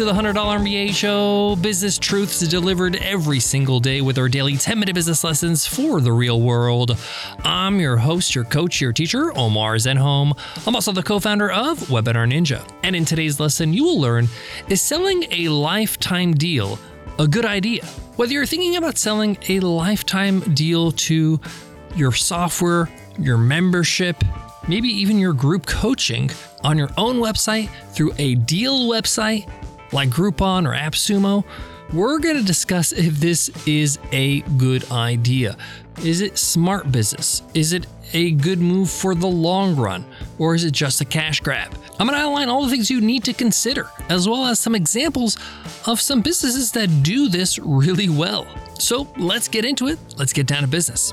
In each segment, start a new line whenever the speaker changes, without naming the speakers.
to the $100 MBA show. Business truths delivered every single day with our daily 10 minute business lessons for the real world. I'm your host, your coach, your teacher, Omar Zenhom. I'm also the co founder of Webinar Ninja. And in today's lesson, you will learn is selling a lifetime deal a good idea? Whether you're thinking about selling a lifetime deal to your software, your membership, maybe even your group coaching on your own website through a deal website like Groupon or AppSumo, we're going to discuss if this is a good idea. Is it smart business? Is it a good move for the long run? Or is it just a cash grab? I'm going to outline all the things you need to consider, as well as some examples of some businesses that do this really well. So let's get into it. Let's get down to business.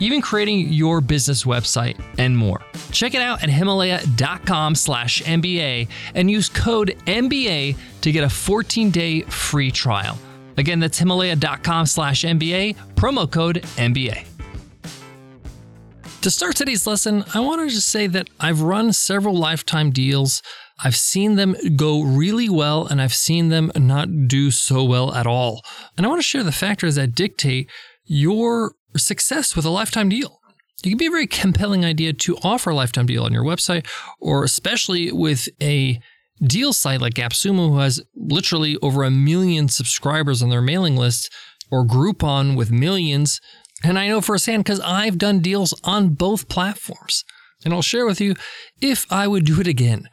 even creating your business website and more. Check it out at himalaya.com slash MBA and use code MBA to get a 14-day free trial. Again, that's himalaya.com slash MBA, promo code MBA. To start today's lesson, I wanted to just say that I've run several lifetime deals. I've seen them go really well and I've seen them not do so well at all. And I want to share the factors that dictate your success with a lifetime deal. It can be a very compelling idea to offer a lifetime deal on your website, or especially with a deal site like AppSumo, who has literally over a million subscribers on their mailing list, or Groupon with millions. And I know firsthand because I've done deals on both platforms. And I'll share with you if I would do it again.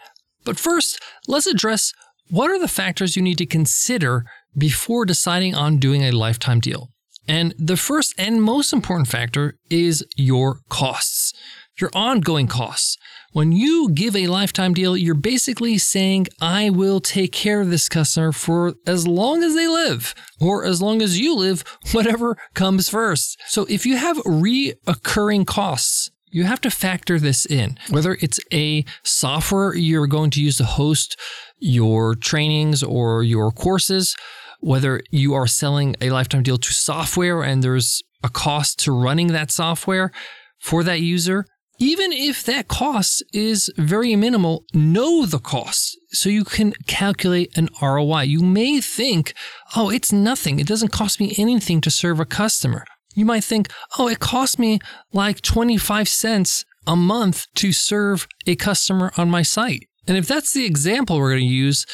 But first, let's address what are the factors you need to consider before deciding on doing a lifetime deal. And the first and most important factor is your costs, your ongoing costs. When you give a lifetime deal, you're basically saying, I will take care of this customer for as long as they live, or as long as you live, whatever comes first. So if you have reoccurring costs, you have to factor this in. Whether it's a software you're going to use to host your trainings or your courses, whether you are selling a lifetime deal to software and there's a cost to running that software for that user, even if that cost is very minimal, know the cost so you can calculate an ROI. You may think, oh, it's nothing. It doesn't cost me anything to serve a customer. You might think, oh, it cost me like 25 cents a month to serve a customer on my site. And if that's the example we're going to use,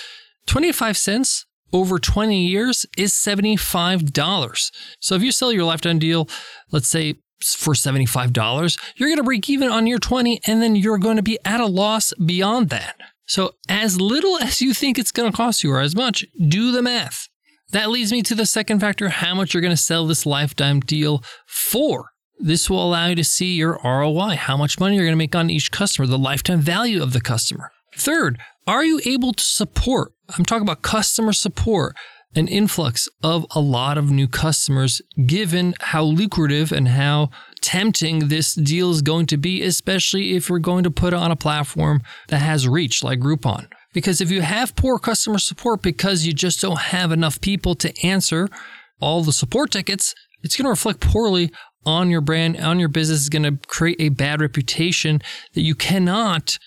25 cents over 20 years is $75. So if you sell your lifetime deal, let's say for $75, you're going to break even on year 20 and then you're going to be at a loss beyond that. So as little as you think it's going to cost you or as much, do the math. That leads me to the second factor, how much you're going to sell this lifetime deal for. This will allow you to see your ROI, how much money you're going to make on each customer, the lifetime value of the customer. Third, are you able to support? I'm talking about customer support, an influx of a lot of new customers, given how lucrative and how tempting this deal is going to be, especially if you're going to put it on a platform that has reach like Groupon. Because if you have poor customer support because you just don't have enough people to answer all the support tickets, it's going to reflect poorly on your brand, on your business. It's going to create a bad reputation that you cannot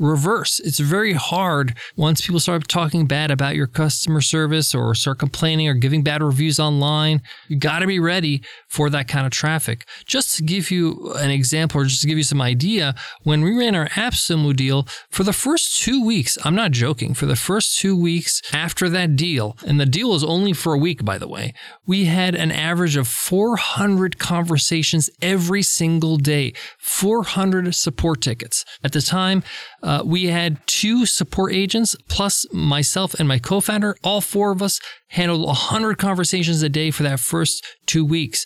reverse. It's very hard once people start talking bad about your customer service or start complaining or giving bad reviews online. You got to be ready for that kind of traffic. Just to give you an example or just to give you some idea, when we ran our AppSumo deal, for the first two weeks, I'm not joking, for the first two weeks after that deal, and the deal was only for a week, by the way, we had an average of 400 conversations every single day, 400 support tickets. At the time, uh, we had two support agents plus myself and my co-founder. All four of us handled 100 conversations a day for that first two weeks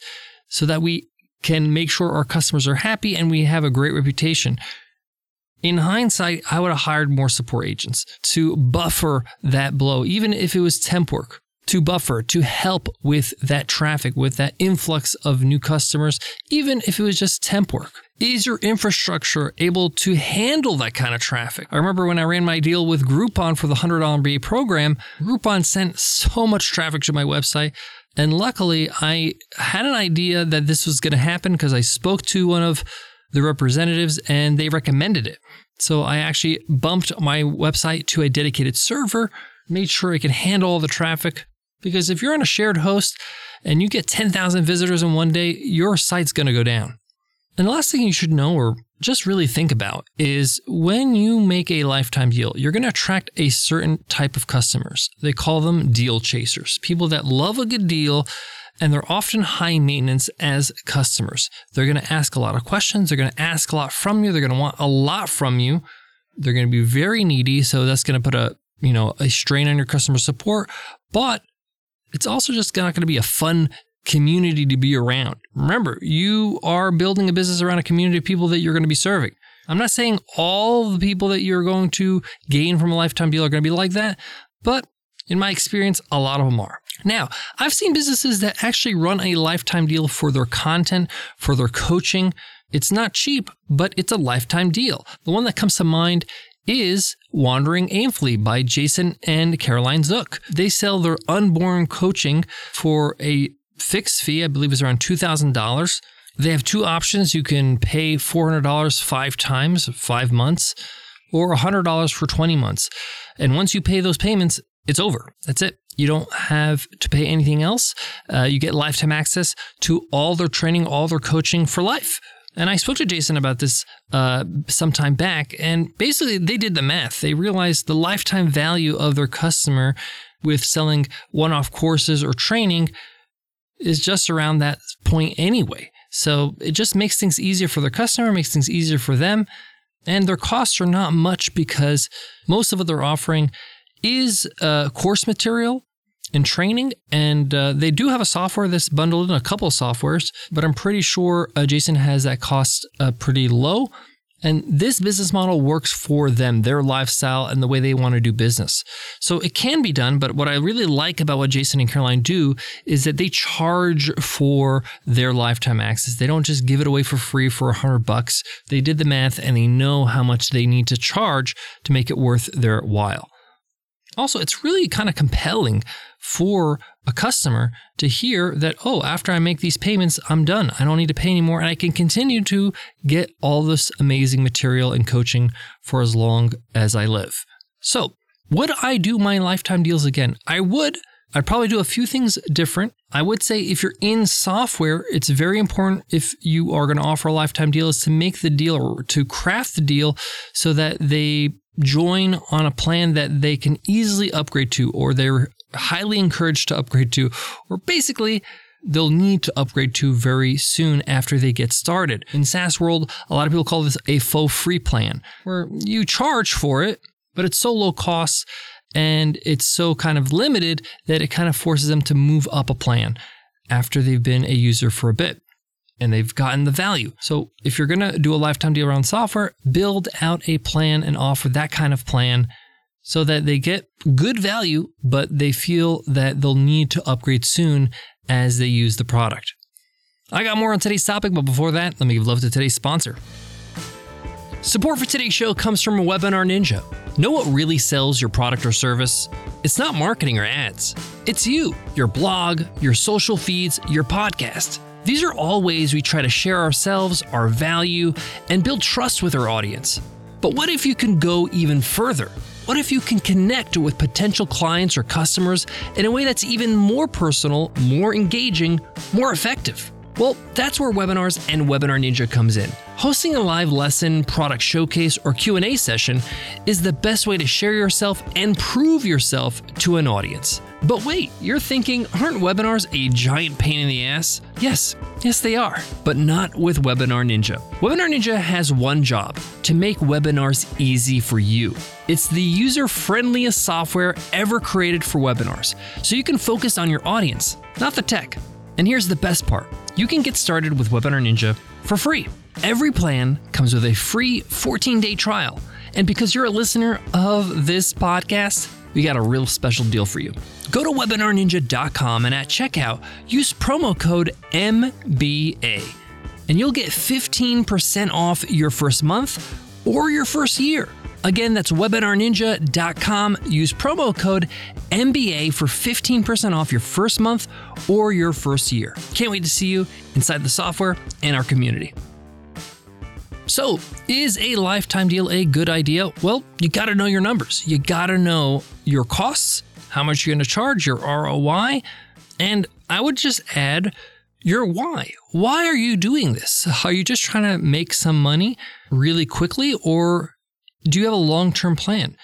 so that we can make sure our customers are happy and we have a great reputation. In hindsight, I would have hired more support agents to buffer that blow, even if it was temp work, to buffer, to help with that traffic, with that influx of new customers, even if it was just temp work. Is your infrastructure able to handle that kind of traffic? I remember when I ran my deal with Groupon for the $100 MBA program, Groupon sent so much traffic to my website. And luckily, I had an idea that this was going to happen because I spoke to one of the representatives and they recommended it. So I actually bumped my website to a dedicated server, made sure it could handle all the traffic. Because if you're on a shared host and you get 10,000 visitors in one day, your site's going to go down. And the last thing you should know or just really think about is when you make a lifetime deal, you're going to attract a certain type of customers. They call them deal chasers, people that love a good deal and they're often high maintenance as customers. They're going to ask a lot of questions, they're going to ask a lot from you, they're going to want a lot from you. They're going to be very needy, so that's going to put a, you know, a strain on your customer support, but it's also just not going to be a fun community to be around. Remember, you are building a business around a community of people that you're going to be serving. I'm not saying all the people that you're going to gain from a lifetime deal are going to be like that, but in my experience, a lot of them are. Now, I've seen businesses that actually run a lifetime deal for their content, for their coaching. It's not cheap, but it's a lifetime deal. The one that comes to mind is Wandering Aimfully by Jason and Caroline Zook. They sell their unborn coaching for a fixed fee, I believe is around $2,000. They have two options. You can pay $400 five times, five months, or $100 for 20 months. And once you pay those payments, it's over. That's it. You don't have to pay anything else. Uh, you get lifetime access to all their training, all their coaching for life. And I spoke to Jason about this uh, some time back, and basically they did the math. They realized the lifetime value of their customer with selling one off courses or training is just around that point anyway. So it just makes things easier for their customer, makes things easier for them. And their costs are not much because most of what they're offering is uh, course material and training. And uh, they do have a software that's bundled in a couple of softwares, but I'm pretty sure uh, Jason has that cost uh, pretty low. And this business model works for them, their lifestyle, and the way they want to do business. So it can be done, but what I really like about what Jason and Caroline do is that they charge for their lifetime access. They don't just give it away for free for a hundred bucks. They did the math and they know how much they need to charge to make it worth their while. Also, it's really kind of compelling for a customer to hear that, oh, after I make these payments, I'm done. I don't need to pay anymore. And I can continue to get all this amazing material and coaching for as long as I live. So, would I do my lifetime deals again? I would. I'd probably do a few things different. I would say if you're in software, it's very important if you are going to offer a lifetime deal is to make the deal to craft the deal so that they join on a plan that they can easily upgrade to or they're highly encouraged to upgrade to, or basically, they'll need to upgrade to very soon after they get started. In SaaS world, a lot of people call this a faux free plan, where you charge for it, but it's so low cost and it's so kind of limited that it kind of forces them to move up a plan after they've been a user for a bit and they've gotten the value. So if you're going to do a lifetime deal around software, build out a plan and offer that kind of plan so that they get good value, but they feel that they'll need to upgrade soon as they use the product. I got more on today's topic, but before that, let me give love to today's sponsor. Support for today's show comes from Webinar Ninja. Know what really sells your product or service? It's not marketing or ads. It's you, your blog, your social feeds, your podcast. These are all ways we try to share ourselves, our value, and build trust with our audience. But what if you can go even further? What if you can connect with potential clients or customers in a way that's even more personal, more engaging, more effective? Well, that's where webinars and Webinar Ninja comes in. Hosting a live lesson, product showcase, or Q&A session is the best way to share yourself and prove yourself to an audience. But wait, you're thinking, aren't webinars a giant pain in the ass? Yes, yes, they are, but not with Webinar Ninja. Webinar Ninja has one job to make webinars easy for you. It's the user friendliest software ever created for webinars, so you can focus on your audience, not the tech. And here's the best part you can get started with Webinar Ninja for free. Every plan comes with a free 14 day trial. And because you're a listener of this podcast, we got a real special deal for you. Go to webinarninja.com and at checkout, use promo code MBA, and you'll get 15% off your first month or your first year. Again, that's webinarninja.com. Use promo code MBA for 15% off your first month or your first year. Can't wait to see you inside the software and our community. So, is a lifetime deal a good idea? Well, you got to know your numbers. You got to know your costs, how much you're going to charge, your ROI, and I would just add your why. Why are you doing this? Are you just trying to make some money really quickly, or do you have a long term plan?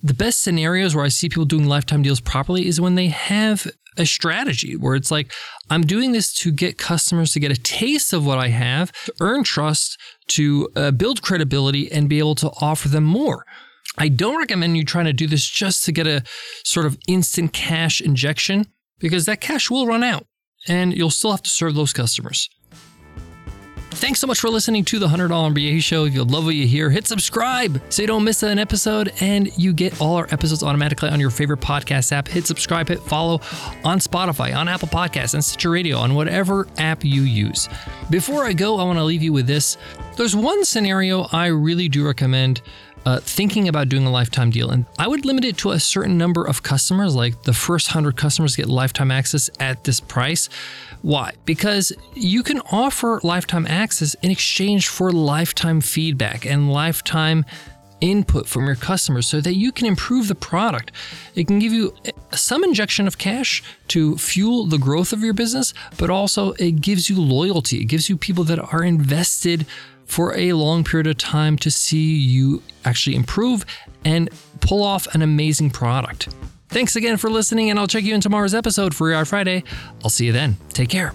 The best scenarios where I see people doing lifetime deals properly is when they have a strategy where it's like, I'm doing this to get customers to get a taste of what I have, to earn trust, to uh, build credibility, and be able to offer them more. I don't recommend you trying to do this just to get a sort of instant cash injection because that cash will run out and you'll still have to serve those customers. Thanks so much for listening to the $100 MBA show. If you love what you hear, hit subscribe so you don't miss an episode and you get all our episodes automatically on your favorite podcast app. Hit subscribe, hit follow on Spotify, on Apple Podcasts, and Stitcher Radio, on whatever app you use. Before I go, I want to leave you with this. There's one scenario I really do recommend uh, thinking about doing a lifetime deal. And I would limit it to a certain number of customers, like the first 100 customers get lifetime access at this price. Why? Because you can offer lifetime access in exchange for lifetime feedback and lifetime input from your customers so that you can improve the product. It can give you some injection of cash to fuel the growth of your business, but also it gives you loyalty. It gives you people that are invested for a long period of time to see you actually improve and pull off an amazing product. Thanks again for listening, and I'll check you in tomorrow's episode for ER Friday. I'll see you then. Take care.